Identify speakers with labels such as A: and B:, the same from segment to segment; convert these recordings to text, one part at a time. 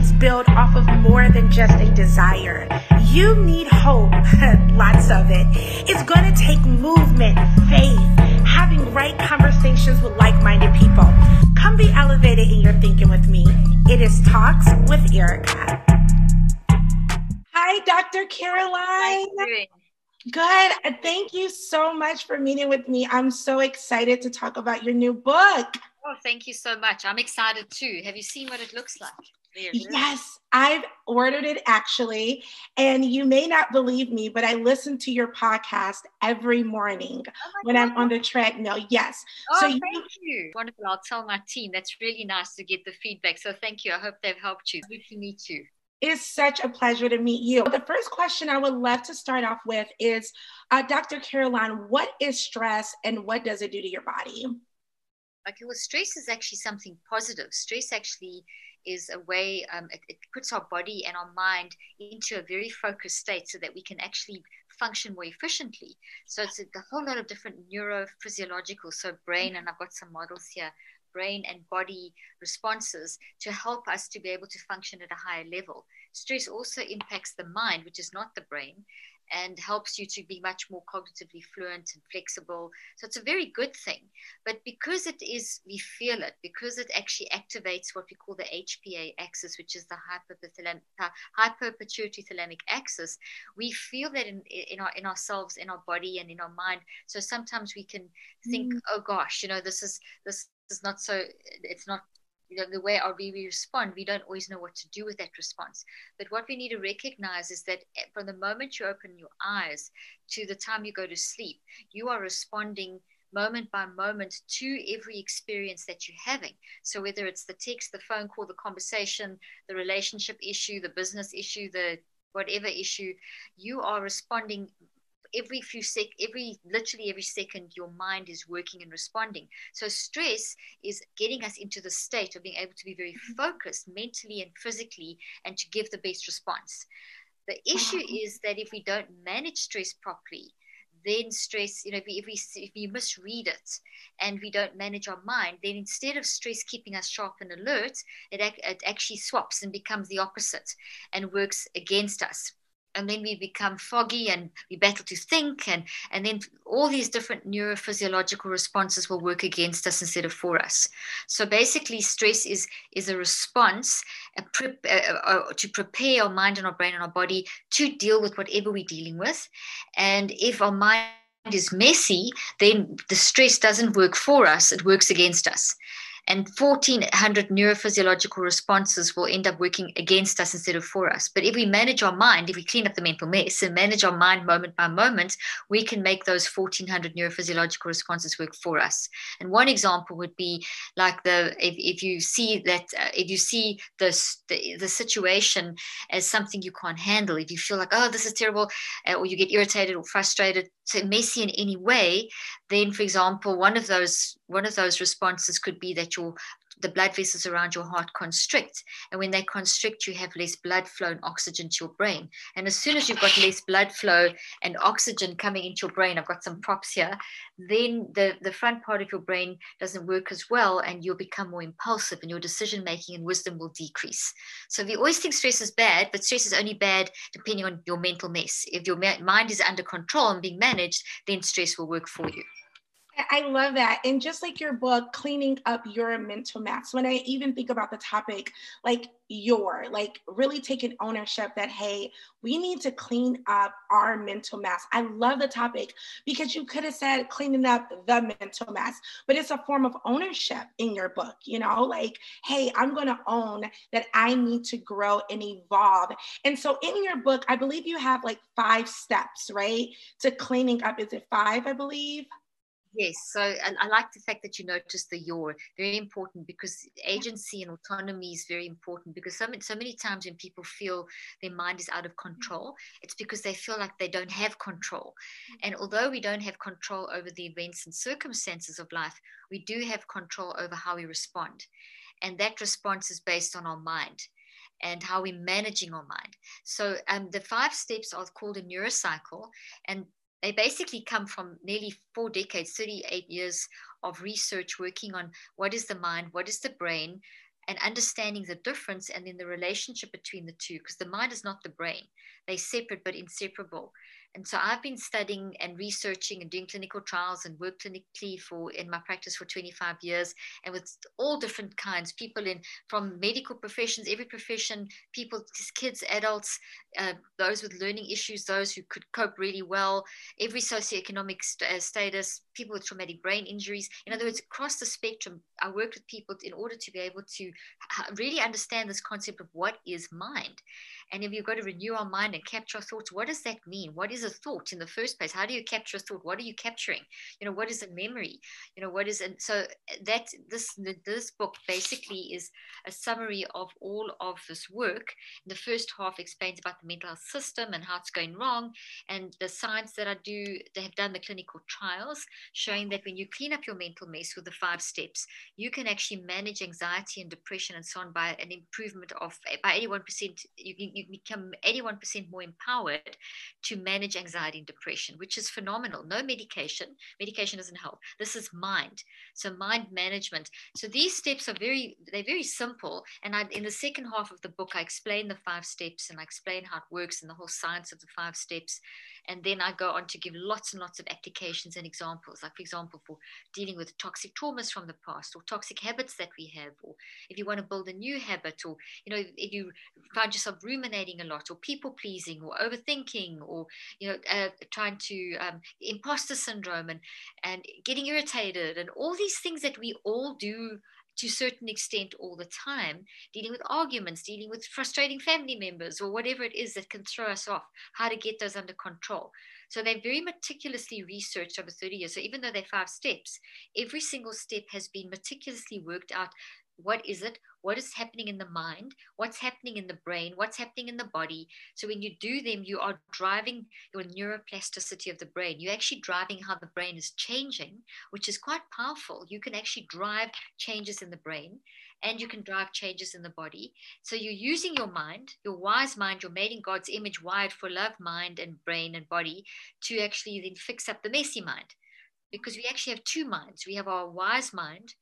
A: lives build off of more than just a desire. You need hope, lots of it. It's going to take movement, faith, having right conversations with like minded people. Come be elevated in your thinking with me. It is Talks with Erica. Hi, Dr. Caroline. Good. Thank you so much for meeting with me. I'm so excited to talk about your new book.
B: Oh, thank you so much. I'm excited too. Have you seen what it looks like?
A: Yes, I've ordered it actually. And you may not believe me, but I listen to your podcast every morning oh when God. I'm on the treadmill. Yes.
B: Oh, so you, thank you. Wonderful. I'll tell my team. That's really nice to get the feedback. So thank you. I hope they've helped you. Good to meet you.
A: It is such a pleasure to meet you. The first question I would love to start off with is uh, Dr. Caroline, what is stress and what does it do to your body?
B: Okay, well, stress is actually something positive. Stress actually is a way, um, it, it puts our body and our mind into a very focused state so that we can actually function more efficiently. So it's a, a whole lot of different neurophysiological, so brain, and I've got some models here, brain and body responses to help us to be able to function at a higher level. Stress also impacts the mind, which is not the brain and helps you to be much more cognitively fluent and flexible. So it's a very good thing. But because it is, we feel it, because it actually activates what we call the HPA axis, which is the hyperpituitary thalamic axis, we feel that in, in, our, in ourselves, in our body, and in our mind. So sometimes we can think, mm. oh gosh, you know, this is this is not so, it's not know, the way our we respond, we don't always know what to do with that response. But what we need to recognize is that eh, from the moment you open your eyes to the time you go to sleep, you are responding moment by moment to every experience that you're having. So whether it's the text, the phone call, the conversation, the relationship issue, the business issue, the whatever issue, you are responding every few sec every literally every second your mind is working and responding. So stress is getting us into the state of being able to be very mm-hmm. focused mentally and physically and to give the best response. The issue is that if we don't manage stress properly then stress, you know, if we, if we, if we misread it and we don't manage our mind, then instead of stress keeping us sharp and alert, it, it actually swaps and becomes the opposite and works against us and then we become foggy and we battle to think and and then all these different neurophysiological responses will work against us instead of for us. So basically stress is is a response a pre- uh, to prepare our mind and our brain and our body to deal with whatever we're dealing with. And if our mind is messy then the stress doesn't work for us it works against us and 1400 neurophysiological responses will end up working against us instead of for us. But if we manage our mind, if we clean up the mental mess and manage our mind moment by moment, we can make those 1400 neurophysiological responses work for us. And one example would be like the if, if you see that uh, if you see this the, the situation as something you can't handle, if you feel like oh this is terrible, uh, or you get irritated or frustrated, so messy in any way, then for example, one of those one of those responses could be that your the blood vessels around your heart constrict. And when they constrict, you have less blood flow and oxygen to your brain. And as soon as you've got less blood flow and oxygen coming into your brain, I've got some props here, then the, the front part of your brain doesn't work as well and you'll become more impulsive and your decision making and wisdom will decrease. So we always think stress is bad, but stress is only bad depending on your mental mess. If your mind is under control and being managed, then stress will work for you.
A: I love that. And just like your book, cleaning up your mental mess, when I even think about the topic, like your, like really taking ownership that, hey, we need to clean up our mental mess. I love the topic because you could have said cleaning up the mental mess, but it's a form of ownership in your book, you know, like, hey, I'm going to own that I need to grow and evolve. And so in your book, I believe you have like five steps, right? To cleaning up. Is it five, I believe?
B: Yes, so and I like the fact that you noticed the your very important because agency and autonomy is very important because so many, so many times when people feel their mind is out of control, it's because they feel like they don't have control. And although we don't have control over the events and circumstances of life, we do have control over how we respond. And that response is based on our mind and how we're managing our mind. So um, the five steps are called a neurocycle, and they basically come from nearly four decades, 38 years of research working on what is the mind, what is the brain, and understanding the difference and then the relationship between the two, because the mind is not the brain. They're separate but inseparable. And so I've been studying and researching and doing clinical trials and work clinically for in my practice for 25 years and with all different kinds, people in from medical professions, every profession, people, kids, adults, uh, those with learning issues, those who could cope really well, every socioeconomic st- uh, status, people with traumatic brain injuries. In other words, across the spectrum, I worked with people in order to be able to really understand this concept of what is mind. And if you've got to renew our mind and capture our thoughts, what does that mean? What is a thought in the first place? How do you capture a thought? What are you capturing? You know, what is a memory? You know, what is and so uh, that this this book basically is a summary of all of this work. The first half explains about the mental health system and how it's going wrong, and the science that I do. They have done the clinical trials showing that when you clean up your mental mess with the five steps, you can actually manage anxiety and depression and so on by an improvement of by 81%. You, you you become 81% more empowered to manage anxiety and depression, which is phenomenal. No medication. Medication doesn't help. This is mind. So mind management. So these steps are very, they're very simple. And I, in the second half of the book, I explain the five steps and I explain how it works and the whole science of the five steps. And then I go on to give lots and lots of applications and examples, like, for example, for dealing with toxic traumas from the past or toxic habits that we have, or if you want to build a new habit, or, you know, if you find yourself ruminating a lot, or people pleasing, or overthinking, or, you know, uh, trying to um, imposter syndrome and, and getting irritated, and all these things that we all do to a certain extent all the time, dealing with arguments, dealing with frustrating family members, or whatever it is that can throw us off, how to get those under control. So they very meticulously researched over 30 years. So even though they're five steps, every single step has been meticulously worked out what is it what is happening in the mind what's happening in the brain what's happening in the body. So when you do them you are driving your neuroplasticity of the brain. You're actually driving how the brain is changing which is quite powerful. You can actually drive changes in the brain and you can drive changes in the body. So you're using your mind your wise mind you're made in god's image wired for love mind and brain and body to actually then fix up the messy mind. Because we actually have two minds. We have our wise mind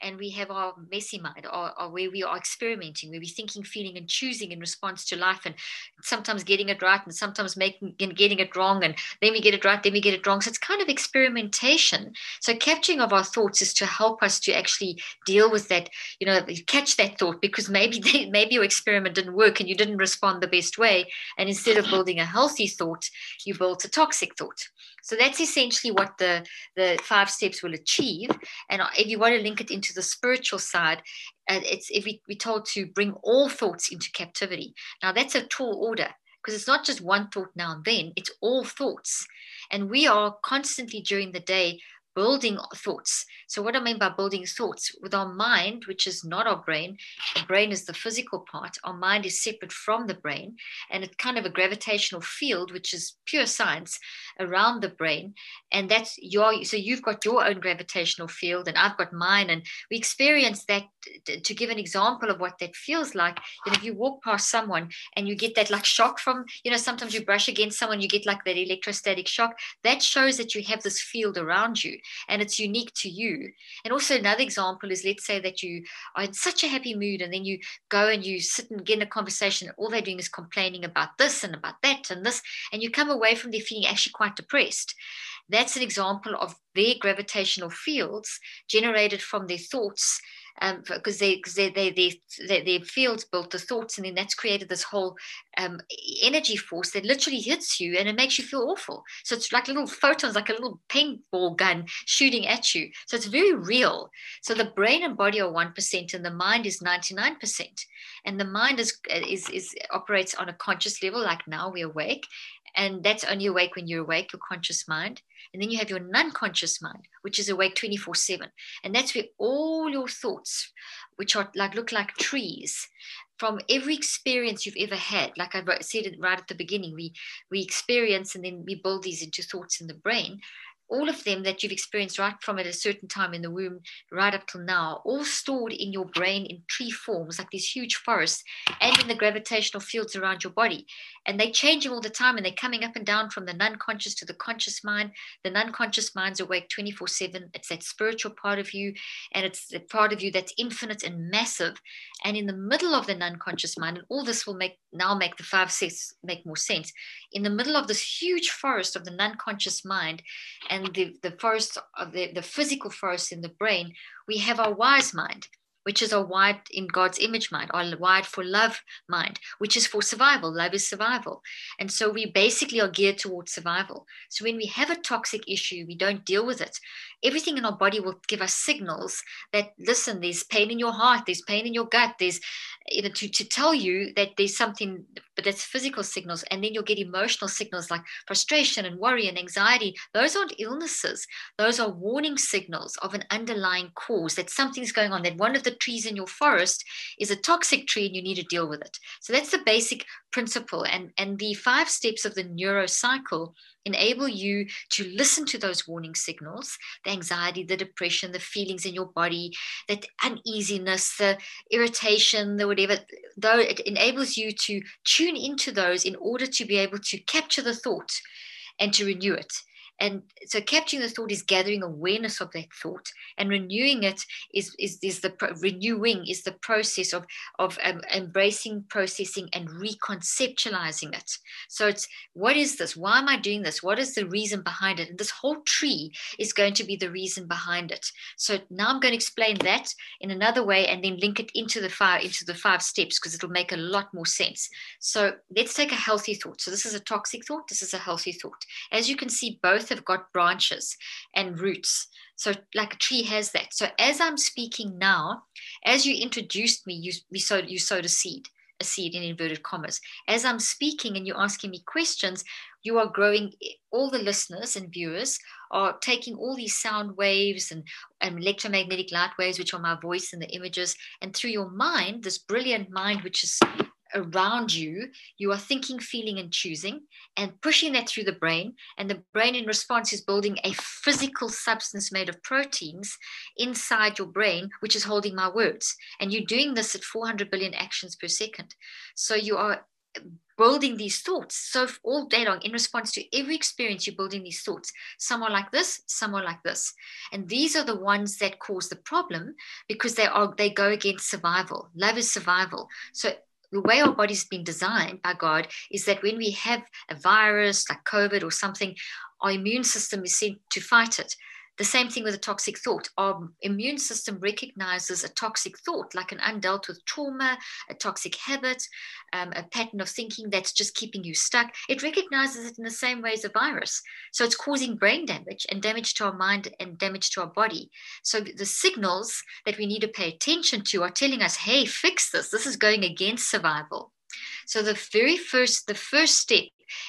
B: and we have our messy mind, or, or, where we are experimenting, where we're thinking, feeling, and choosing in response to life, and sometimes getting it right, and sometimes making and getting it wrong, and then we get it right, then we get it wrong. So it's kind of experimentation. So capturing of our thoughts is to help us to actually deal with that, you know, catch that thought because maybe they, maybe your experiment didn't work and you didn't respond the best way, and instead of building a healthy thought, you built a toxic thought. So that's essentially what the, the five steps will achieve. And if you want to link it into the spiritual side, uh, it's if we, we're told to bring all thoughts into captivity. Now that's a tall order because it's not just one thought now and then, it's all thoughts. And we are constantly during the day building thoughts. So, what I mean by building thoughts, with our mind, which is not our brain, the brain is the physical part, our mind is separate from the brain, and it's kind of a gravitational field, which is pure science around the brain. And that's your, so you've got your own gravitational field, and I've got mine. And we experience that to give an example of what that feels like. You know, if you walk past someone and you get that like shock from, you know, sometimes you brush against someone, you get like that electrostatic shock, that shows that you have this field around you and it's unique to you. And also another example is let's say that you are in such a happy mood and then you go and you sit and get in a conversation all they're doing is complaining about this and about that and this, and you come away from there feeling actually quite depressed. That's an example of their gravitational fields generated from their thoughts um, because they, they, they, they, they, their fields built the thoughts, and then that's created this whole um, energy force that literally hits you and it makes you feel awful. So it's like little photons, like a little paintball gun shooting at you. So it's very real. So the brain and body are 1%, and the mind is 99%. And the mind is, is, is operates on a conscious level, like now we're awake, and that's only awake when you're awake, your conscious mind. And then you have your non conscious mind, which is awake 24 7. And that's where all your thoughts, which are like look like trees, from every experience you've ever had, like I said right at the beginning, we, we experience and then we build these into thoughts in the brain. All of them that you've experienced right from at a certain time in the womb right up till now, all stored in your brain in tree forms, like these huge forests, and in the gravitational fields around your body. And they're changing all the time and they're coming up and down from the non conscious to the conscious mind. The non conscious mind's awake 24 7. It's that spiritual part of you, and it's the part of you that's infinite and massive. And in the middle of the non conscious mind, and all this will make now make the five sets make more sense. In the middle of this huge forest of the non conscious mind, and and the, the of uh, the, the physical forest in the brain, we have our wise mind which is our wide in God's image mind, our wide for love mind, which is for survival. Love is survival. And so we basically are geared towards survival. So when we have a toxic issue, we don't deal with it. Everything in our body will give us signals that, listen, there's pain in your heart, there's pain in your gut, there's, you know, to, to tell you that there's something, but that's physical signals. And then you'll get emotional signals like frustration and worry and anxiety. Those aren't illnesses, those are warning signals of an underlying cause that something's going on, that one of the trees in your forest is a toxic tree and you need to deal with it. So that's the basic principle. And, and the five steps of the neurocycle enable you to listen to those warning signals the anxiety, the depression, the feelings in your body, that uneasiness, the irritation, the whatever. Though it enables you to tune into those in order to be able to capture the thought and to renew it. And so capturing the thought is gathering awareness of that thought, and renewing it is is, is the renewing is the process of of um, embracing, processing, and reconceptualizing it. So it's what is this? Why am I doing this? What is the reason behind it? And this whole tree is going to be the reason behind it. So now I'm going to explain that in another way, and then link it into the five into the five steps because it'll make a lot more sense. So let's take a healthy thought. So this is a toxic thought. This is a healthy thought. As you can see, both both have got branches and roots. So, like a tree has that. So, as I'm speaking now, as you introduced me, you, you, sowed, you sowed a seed, a seed in inverted commas. As I'm speaking and you're asking me questions, you are growing, all the listeners and viewers are taking all these sound waves and, and electromagnetic light waves, which are my voice and the images, and through your mind, this brilliant mind, which is around you, you are thinking, feeling, and choosing, and pushing that through the brain. And the brain, in response, is building a physical substance made of proteins inside your brain, which is holding my words. And you're doing this at 400 billion actions per second. So you are building these thoughts. So all day long, in response to every experience, you're building these thoughts. Some are like this, some are like this. And these are the ones that cause the problem because they are they go against survival. Love is survival. So the way our body's been designed by God is that when we have a virus like COVID or something, our immune system is sent to fight it. The same thing with a toxic thought. Our immune system recognizes a toxic thought, like an undealt with trauma, a toxic habit, um, a pattern of thinking that's just keeping you stuck. It recognizes it in the same way as a virus. So it's causing brain damage and damage to our mind and damage to our body. So the signals that we need to pay attention to are telling us, hey, fix this. This is going against survival. So the very first, the first step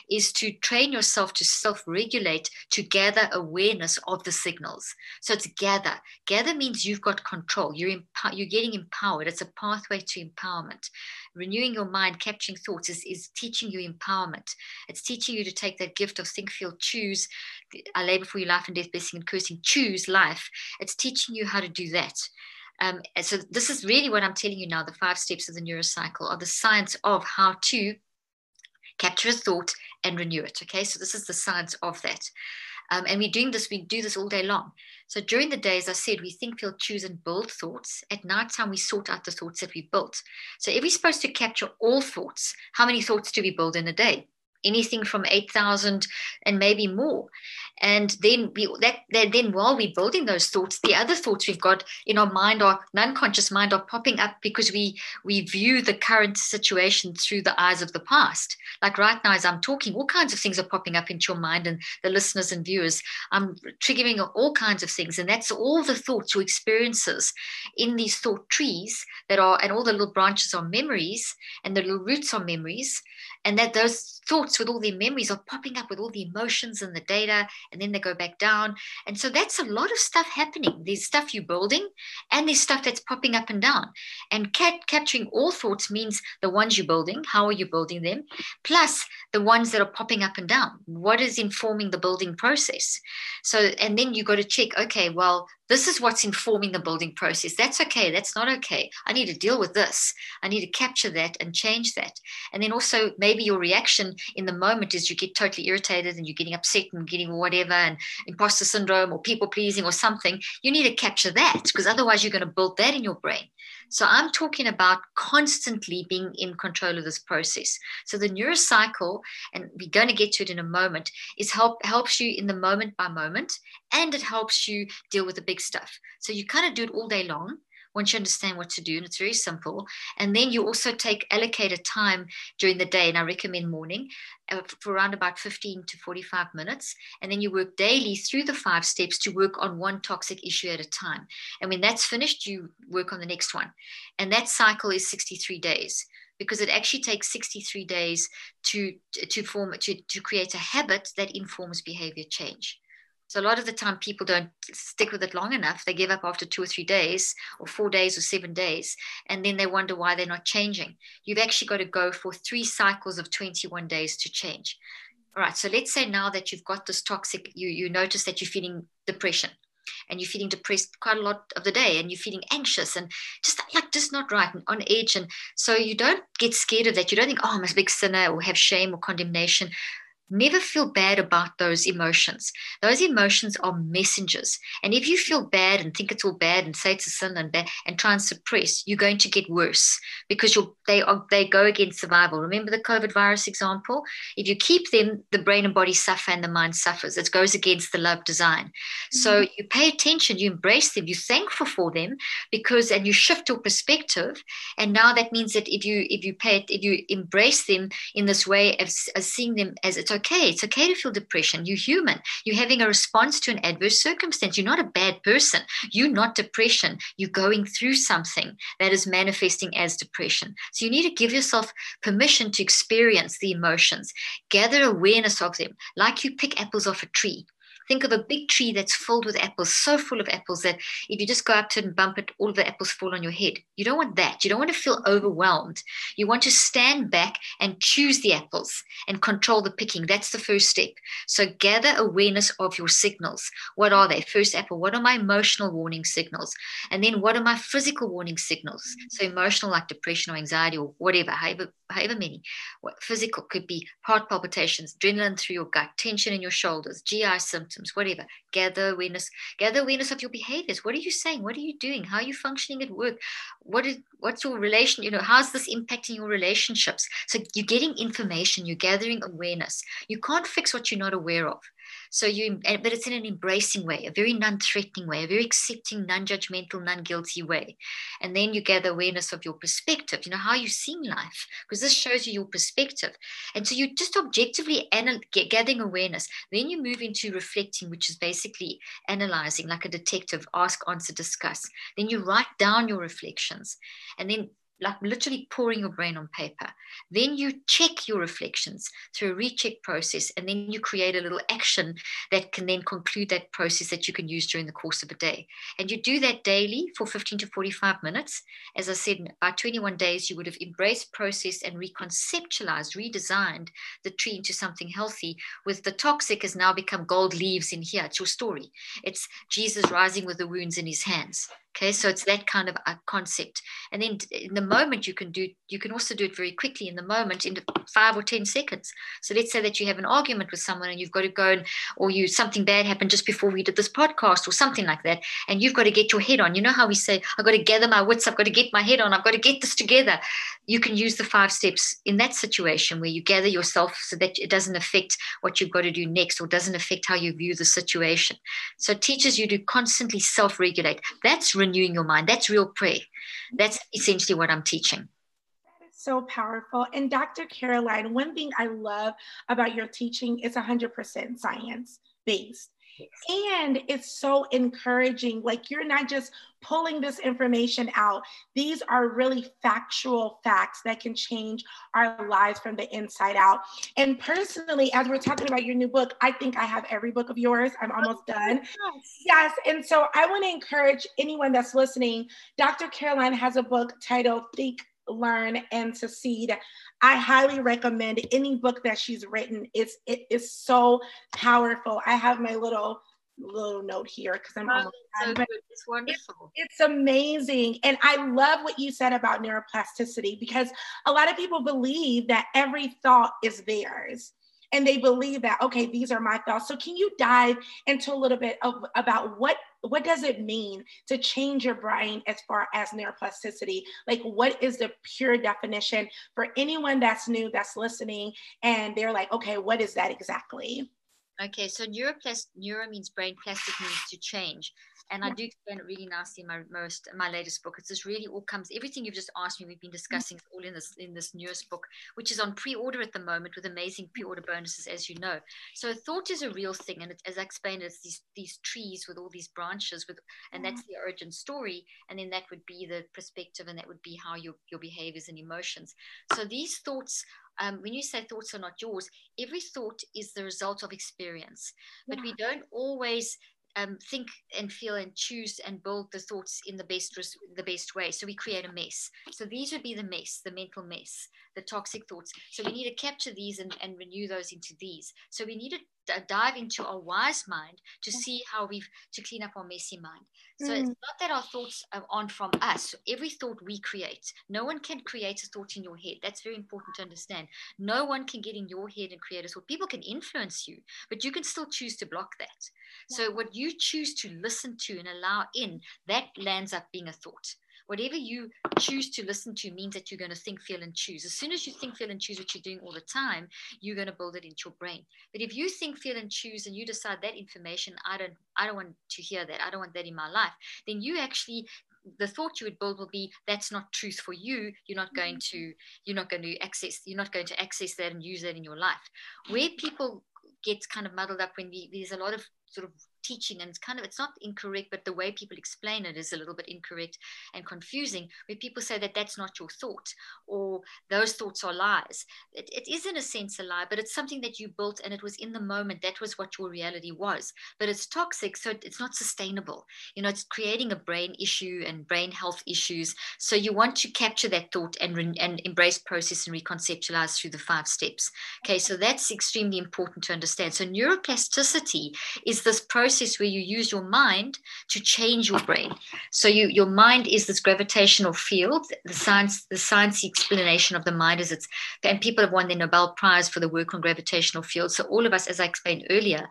B: is to train yourself to self regulate to gather awareness of the signals. So it's gather. Gather means you've got control. You're, you're getting empowered. It's a pathway to empowerment. Renewing your mind, capturing thoughts is, is teaching you empowerment. It's teaching you to take that gift of think, feel, choose. I labor for you life and death, blessing and cursing. Choose life. It's teaching you how to do that. Um, so this is really what I'm telling you now. The five steps of the neurocycle are the science of how to capture a thought and renew it. Okay, so this is the science of that. Um, and we're doing this, we do this all day long. So during the day, as I said, we think, feel, choose, and build thoughts. At night time, we sort out the thoughts that we built. So if we're supposed to capture all thoughts, how many thoughts do we build in a day? Anything from 8,000 and maybe more. And then we, that, that, then while we're building those thoughts, the other thoughts we've got in our mind, our non-conscious mind, are popping up because we we view the current situation through the eyes of the past. Like right now, as I'm talking, all kinds of things are popping up into your mind, and the listeners and viewers, I'm triggering all kinds of things, and that's all the thoughts or experiences in these thought trees that are, and all the little branches are memories, and the little roots are memories, and that those thoughts with all their memories are popping up with all the emotions and the data, and then they go back down. And so that's a lot of stuff happening. There's stuff you're building, and there's stuff that's popping up and down. And cat- capturing all thoughts means the ones you're building, how are you building them, plus the ones that are popping up and down. What is informing the building process? So, and then you got to check, okay, well, this is what's informing the building process. That's okay. That's not okay. I need to deal with this. I need to capture that and change that. And then also, maybe your reaction in the moment is you get totally irritated and you're getting upset and getting whatever and imposter syndrome or people pleasing or something. You need to capture that because otherwise, you're going to build that in your brain. So I'm talking about constantly being in control of this process. So the neurocycle, and we're going to get to it in a moment, is help helps you in the moment by moment, and it helps you deal with the big stuff. So you kind of do it all day long once you understand what to do, and it's very simple. And then you also take allocated time during the day, and I recommend morning uh, for around about 15 to 45 minutes. And then you work daily through the five steps to work on one toxic issue at a time. And when that's finished, you work on the next one. And that cycle is 63 days because it actually takes 63 days to to form to, to create a habit that informs behavior change so a lot of the time, people don't stick with it long enough. They give up after two or three days, or four days, or seven days, and then they wonder why they're not changing. You've actually got to go for three cycles of 21 days to change. All right. So let's say now that you've got this toxic, you you notice that you're feeling depression, and you're feeling depressed quite a lot of the day, and you're feeling anxious and just like just not right and on edge. And so you don't get scared of that. You don't think, oh, I'm a big sinner, or have shame or condemnation never feel bad about those emotions. Those emotions are messengers. And if you feel bad and think it's all bad and say it's a sin and bad and try and suppress, you're going to get worse because they are they go against survival. Remember the COVID virus example? If you keep them, the brain and body suffer and the mind suffers. It goes against the love design. Mm-hmm. So you pay attention, you embrace them, you're thankful for them because and you shift your perspective. And now that means that if you if you pay if you embrace them in this way of, of seeing them as it's okay. It's okay to feel depression. You're human. You're having a response to an adverse circumstance. You're not a bad person. You're not depression. You're going through something that is manifesting as depression. So you need to give yourself permission to experience the emotions, gather awareness of them, like you pick apples off a tree. Think of a big tree that's filled with apples, so full of apples that if you just go up to it and bump it, all the apples fall on your head. You don't want that. You don't want to feel overwhelmed. You want to stand back and choose the apples and control the picking. That's the first step. So gather awareness of your signals. What are they? First apple, what are my emotional warning signals? And then what are my physical warning signals? So emotional like depression or anxiety or whatever, however, however many. What physical could be heart palpitations, adrenaline through your gut, tension in your shoulders, GI symptoms symptoms, whatever. Gather awareness, gather awareness of your behaviors. What are you saying? What are you doing? How are you functioning at work? What is what's your relation? You know, how's this impacting your relationships? So you're getting information, you're gathering awareness. You can't fix what you're not aware of. So you, eh, but it's in an embracing way, a very non-threatening way, a very accepting, non-judgmental, non-guilty way. And then you gather awareness of your perspective, you know, how you see life, because this shows you your perspective. And so you just objectively anal- gathering awareness. Then you move into reflecting, which is basically analyzing, like a detective, ask, answer, discuss. Then you write down your reflections, and then like literally pouring your brain on paper. Then you check your reflections through a recheck process, and then you create a little action that can then conclude that process that you can use during the course of a day. And you do that daily for 15 to 45 minutes. As I said, by 21 days, you would have embraced, processed, and reconceptualized, redesigned the tree into something healthy. With the toxic has now become gold leaves in here. It's your story. It's Jesus rising with the wounds in his hands. Okay, so it's that kind of a concept. And then in the moment, you can do, you can also do it very quickly in the moment, in five or 10 seconds. So let's say that you have an argument with someone and you've got to go and, or you, something bad happened just before we did this podcast or something like that. And you've got to get your head on. You know how we say, I've got to gather my wits, I've got to get my head on, I've got to get this together. You can use the five steps in that situation where you gather yourself so that it doesn't affect what you've got to do next or doesn't affect how you view the situation. So it teaches you to constantly self regulate. That's renewing your mind. That's real prayer. That's essentially what I'm teaching.
A: That is so powerful. And Dr. Caroline, one thing I love about your teaching is 100% science based. And it's so encouraging. Like you're not just pulling this information out. These are really factual facts that can change our lives from the inside out. And personally, as we're talking about your new book, I think I have every book of yours. I'm almost oh, done. Yes. And so I want to encourage anyone that's listening. Dr. Caroline has a book titled Think learn and succeed i highly recommend any book that she's written. It's it is so powerful. I have my little little note here because i'm oh,
B: so done, it's wonderful.
A: It's, it's amazing. And i love what you said about neuroplasticity because a lot of people believe that every thought is theirs and they believe that okay these are my thoughts. So can you dive into a little bit of about what what does it mean to change your brain as far as neuroplasticity? Like what is the pure definition for anyone that's new that's listening and they're like okay what is that exactly?
B: Okay so neuroplast neuro means brain plastic means to change and I do explain it really nicely in my most my latest book. It's just really all comes everything you've just asked me. We've been mm. discussing all in this in this newest book, which is on pre-order at the moment with amazing mm. pre-order bonuses, as you know. So thought is a real thing, and it, as I explained, it's these these trees with all these branches with, and mm. that's the origin story, and then that would be the perspective, and that would be how your your behaviors and emotions. So these thoughts um, when you say thoughts are not yours, every thought is the result of experience. But yeah. we don't always um, think and feel and choose and build the thoughts in the best the best way. So we create a mess. So these would be the mess, the mental mess, the toxic thoughts. So we need to capture these and, and renew those into these. So we need to dive into our wise mind to see how we've to clean up our messy mind. So mm. it's not that our thoughts aren't from us. Every thought we create. No one can create a thought in your head. That's very important to understand. No one can get in your head and create a thought. People can influence you, but you can still choose to block that. Yeah. So what you choose to listen to and allow in, that lands up being a thought whatever you choose to listen to means that you're going to think, feel, and choose. As soon as you think, feel, and choose what you're doing all the time, you're going to build it into your brain. But if you think, feel, and choose, and you decide that information, I don't, I don't want to hear that. I don't want that in my life. Then you actually the thought you would build will be that's not truth for you you're not going mm-hmm. to you're not going to access you're not going to access that and use that in your life where people get kind of muddled up when we, there's a lot of sort of teaching and it's kind of it's not incorrect but the way people explain it is a little bit incorrect and confusing where people say that that's not your thought or those thoughts are lies. It, it is in a sense a lie but it's something that you built and it was in the moment. That was what your reality was. But it's toxic so it's not sustainable. You know it's creating a brain issue and brain health issues. So you want to capture that thought and, re- and embrace process and reconceptualize through the five steps. Okay so that's extremely important to understand. So neuroplasticity is this process process where you use your mind to change your brain. So you, your mind is this gravitational field. The science, the science explanation of the mind is it's, and people have won the Nobel Prize for the work on gravitational fields. So all of us, as I explained earlier,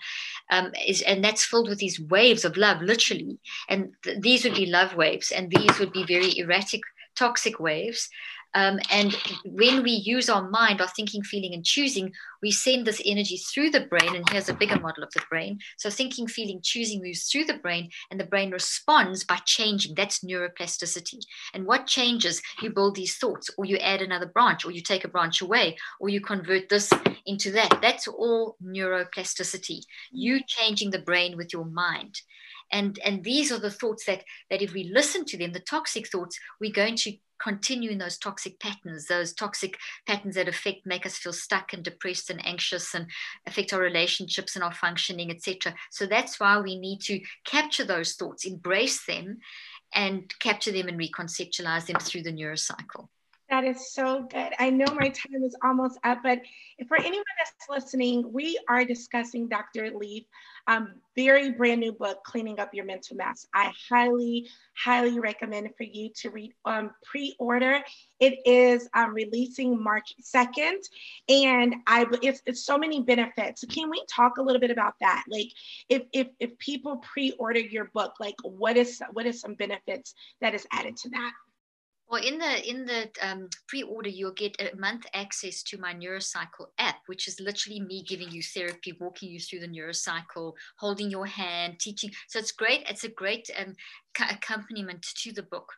B: um, is and that's filled with these waves of love, literally. And th- these would be love waves, and these would be very erratic, toxic waves. Um, and when we use our mind, our thinking, feeling, and choosing, we send this energy through the brain. And here's a bigger model of the brain. So thinking, feeling, choosing moves through the brain, and the brain responds by changing. That's neuroplasticity. And what changes? You build these thoughts, or you add another branch, or you take a branch away, or you convert this into that. That's all neuroplasticity. You changing the brain with your mind and and these are the thoughts that that if we listen to them the toxic thoughts we're going to continue in those toxic patterns, those toxic patterns that affect, make us feel stuck and depressed and anxious and affect our relationships and our functioning, etc. So that's why we need to capture those thoughts, embrace them, and capture them and reconceptualize them through the neurocycle.
A: That is so good. I know my time is almost up, but for anyone that's listening, we are discussing Dr. Leaf um, very brand new book, Cleaning Up Your Mental Mess. I highly, highly recommend for you to read um, pre-order. It is um, releasing March 2nd, and I it's, it's so many benefits. Can we talk a little bit about that? Like, if if if people pre-order your book, like what is what is some benefits that is added to that?
B: Well, in the in the um, pre-order, you'll get a month access to my Neurocycle app, which is literally me giving you therapy, walking you through the Neurocycle, holding your hand, teaching. So it's great. It's a great um, accompaniment to the book.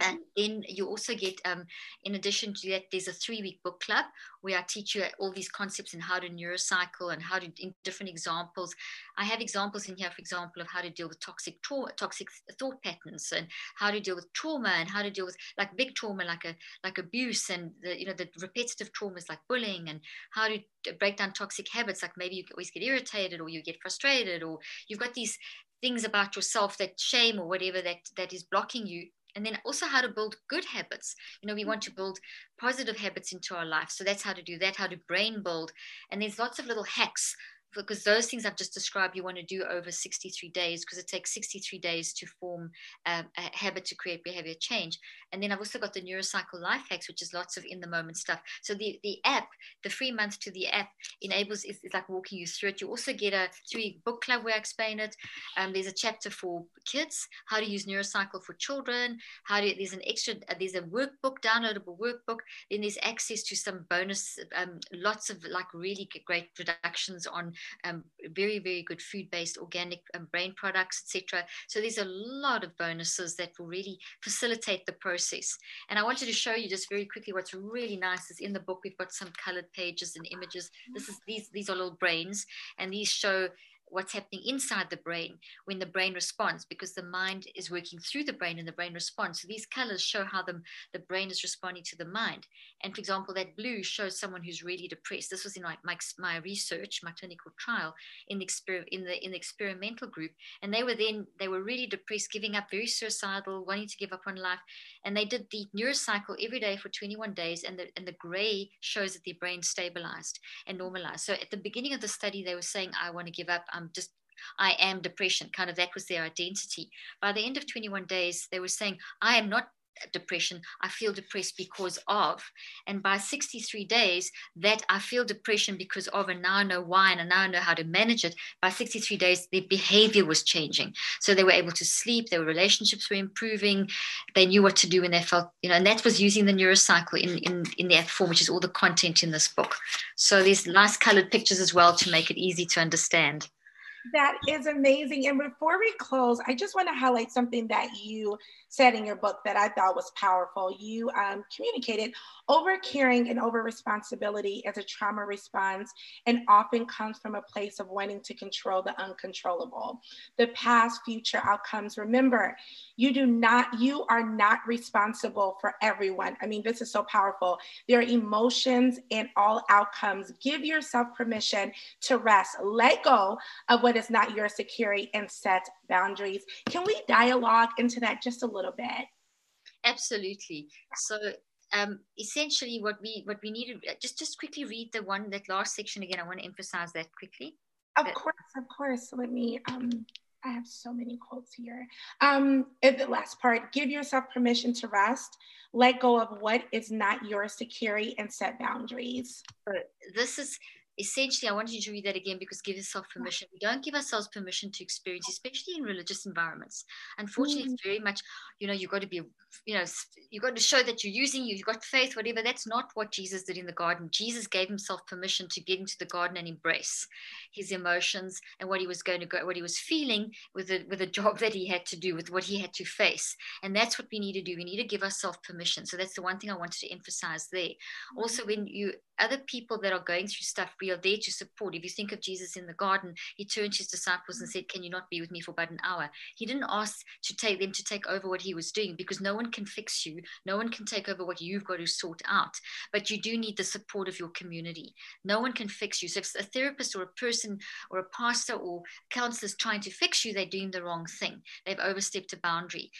B: And then you also get, um, in addition to that, there's a three week book club where I teach you all these concepts and how to neurocycle and how to, in different examples. I have examples in here, for example, of how to deal with toxic trauma, toxic thought patterns and how to deal with trauma and how to deal with like big trauma, like a, like abuse and the, you know, the repetitive traumas like bullying and how to break down toxic habits. Like maybe you always get irritated or you get frustrated or you've got these things about yourself that shame or whatever that, that is blocking you and then also how to build good habits. You know we mm. want to build positive habits into our life. So that's how to do that how to brain build. And there's lots of little hacks because those things I've just described, you want to do over 63 days because it takes 63 days to form a, a, habit to create behavior change. And then I've also got the Neurocycle Life Hacks, which is lots of in the moment stuff. So the, the app, the free month to the app enables, it's like walking you through it. You also get a three book club where I explain it. Um, there's a chapter for kids, how to use Neurocycle for children, how to, there's an extra, uh, there's a workbook, downloadable workbook. Then there's access to some bonus, um, lots of like really great reductions on um, very, very good food-based organic um, brain products, etc. So there's a lot of bonuses that will really facilitate the process. And I wanted to show you just very quickly what's really nice is in the book, we've got some colored pages and images. This is these, these are little brains and these show what's happening inside the brain when the brain responds because the mind is working through the brain and the brain responds. So these colors show how the, the brain is responding to the mind. And for example, that blue shows someone who's really depressed. This was in my, my, my research, my clinical trial in the, exper- in, the, in the experimental group. And they were then, they were really depressed, giving up, very suicidal, wanting to give up on life. And they did the neurocycle every day for 21 days. And the, and the gray shows that their brain stabilized and normalized. So at the beginning of the study, they were saying, I want to give up. I'm just I am depression, kind of that was their identity. By the end of 21 days, they were saying, I am not depression, I feel depressed because of. And by 63 days, that I feel depression because of, and now I know why, and now I know how to manage it. By 63 days, their behavior was changing. So they were able to sleep, their relationships were improving, they knew what to do when they felt, you know, and that was using the neurocycle in, in, in the app form, which is all the content in this book. So there's nice colored pictures as well to make it easy to understand.
A: That is amazing. And before we close, I just want to highlight something that you said in your book that I thought was powerful. You um, communicated over caring and over responsibility as a trauma response and often comes from a place of wanting to control the uncontrollable. The past, future outcomes. Remember, you do not, you are not responsible for everyone. I mean, this is so powerful. There are emotions and all outcomes. Give yourself permission to rest. Let go of what is not your security and set boundaries. Can we dialogue into that just a little bit?
B: Absolutely. So um, essentially what we what we need to uh, just just quickly read the one that last section again. I want to emphasize that quickly.
A: Of course, of course. Let me um I have so many quotes here. Um, the last part, give yourself permission to rest, let go of what is not your security and set boundaries.
B: This is essentially, I wanted you to read that again because give yourself permission. We don't give ourselves permission to experience, especially in religious environments. Unfortunately, mm. it's very much, you know, you've got to be, you know, you've got to show that you're using, you've got faith, whatever. That's not what Jesus did in the garden. Jesus gave himself permission to get into the garden and embrace his emotions and what he was going to go, what he was feeling with the, with the job that he had to do, with what he had to face. And that's what we need to do. We need to give ourselves permission. So that's the one thing I wanted to emphasize there. Also, when you other people that are going through stuff, we are there to support. If you think of Jesus in the garden, he turned to his disciples and said, Can you not be with me for about an hour? He didn't ask to take them to take over what he was doing because no one can fix you. No one can take over what you've got to sort out. But you do need the support of your community. No one can fix you. So if a therapist or a person or a pastor or counselor is trying to fix you, they're doing the wrong thing. They've overstepped a boundary.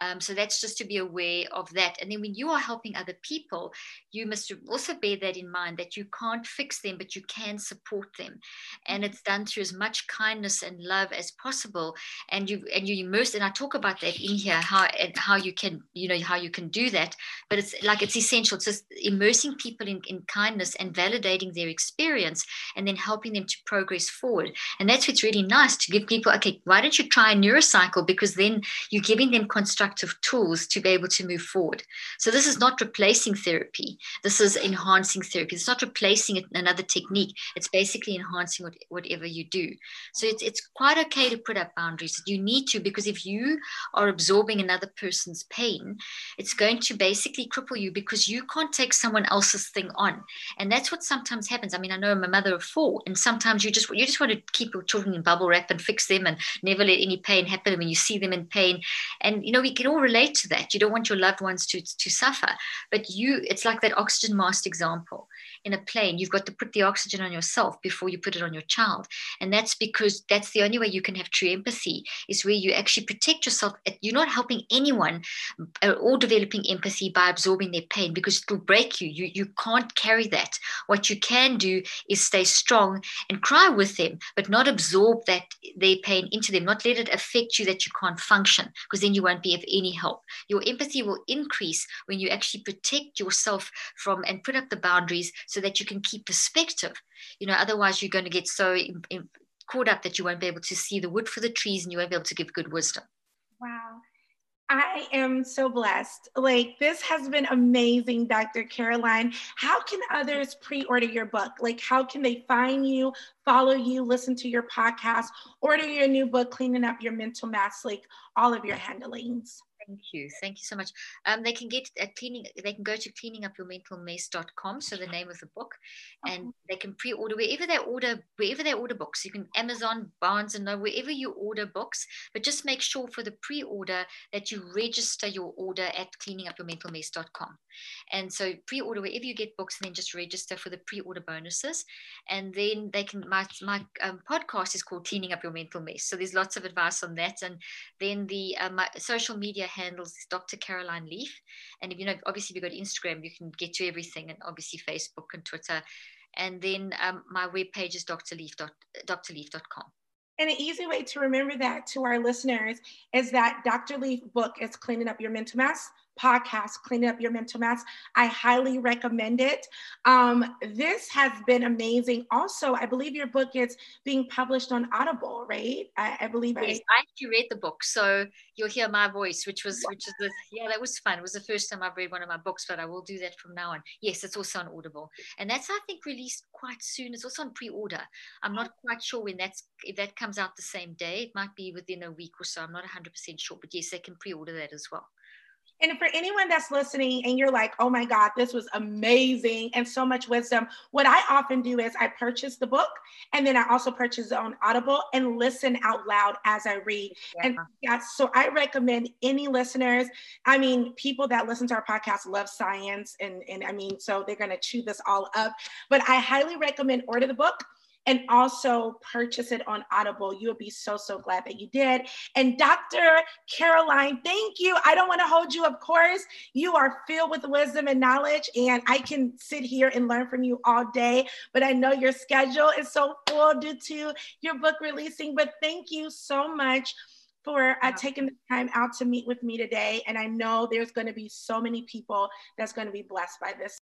B: Um, so that's just to be aware of that. And then when you are helping other people, you must also bear that in mind that you can't fix them, but you can support them. And it's done through as much kindness and love as possible. And you and you immerse, and I talk about that in here, how and how you can, you know, how you can do that. But it's like it's essential. It's just immersing people in, in kindness and validating their experience and then helping them to progress forward. And that's what's really nice to give people, okay, why don't you try a neurocycle? Because then you're giving them constructive tools to be able to move forward. So this is not replacing therapy. This is enhancing therapy. It's not replacing another technique unique. It's basically enhancing what, whatever you do. So it's, it's quite okay to put up boundaries. You need to, because if you are absorbing another person's pain, it's going to basically cripple you because you can't take someone else's thing on. And that's what sometimes happens. I mean, I know I'm a mother of four, and sometimes you just you just want to keep your children in bubble wrap and fix them and never let any pain happen when you see them in pain. And you know, we can all relate to that. You don't want your loved ones to to suffer. But you, it's like that oxygen mask example in a plane. You've got to put the oxygen on yourself before you put it on your child. And that's because that's the only way you can have true empathy is where you actually protect yourself. You're not helping anyone uh, or developing empathy by absorbing their pain because it will break you. You you can't carry that. What you can do is stay strong and cry with them, but not absorb that their pain into them, not let it affect you that you can't function, because then you won't be of any help. Your empathy will increase when you actually protect yourself from and put up the boundaries so that you can keep perspective. You know, otherwise you're going to get so in, in, caught up that you won't be able to see the wood for the trees and you won't be able to give good wisdom.
A: Wow. I am so blessed. Like, this has been amazing, Dr. Caroline. How can others pre order your book? Like, how can they find you, follow you, listen to your podcast, order your new book, Cleaning Up Your Mental Mess, like all of your handlings?
B: Thank you. Thank you so much. Um, they can get a cleaning, they can go to cleaningupyourmentalmess.com. So the name of the book, and they can pre-order wherever they order, wherever they order books. You can Amazon, Barnes and Noble, wherever you order books, but just make sure for the pre-order that you register your order at cleaningupyourmentalmess.com. And so pre-order wherever you get books, and then just register for the pre-order bonuses. And then they can, my, my um, podcast is called Cleaning Up Your Mental Mess. So there's lots of advice on that. And then the um, social media handles is Dr. Caroline Leaf. And if you know, obviously, if you go to Instagram, you can get to everything, and obviously Facebook and Twitter. And then um, my webpage is drleaf. drleaf.com.
A: And an easy way to remember that to our listeners is that Dr. Leaf book is Cleaning Up Your Mental Mess podcast, Cleaning Up Your Mental Mess. I highly recommend it. Um, this has been amazing. Also, I believe your book is being published on Audible, right? I, I believe
B: yes, I, I actually read the book, so you'll hear my voice, which was, which is the, yeah, that was fun. It was the first time I've read one of my books, but I will do that from now on. Yes, it's also on Audible, and that's I think released quite soon. It's also on pre-order. I'm not quite sure when that's if that comes out the same day. It might be within a week or so. I'm not 100% sure, but yes, they can pre-order that as well.
A: And for anyone that's listening and you're like, oh my God, this was amazing and so much wisdom, what I often do is I purchase the book and then I also purchase it on Audible and listen out loud as I read. Yeah. And yeah, so I recommend any listeners, I mean, people that listen to our podcast love science and, and I mean, so they're going to chew this all up, but I highly recommend order the book and also purchase it on Audible. You'll be so, so glad that you did. And Dr. Caroline, thank you. I don't want to hold you, of course. You are filled with wisdom and knowledge, and I can sit here and learn from you all day, but I know your schedule is so full due to your book releasing. But thank you so much for uh, taking the time out to meet with me today. And I know there's going to be so many people that's going to be blessed by this.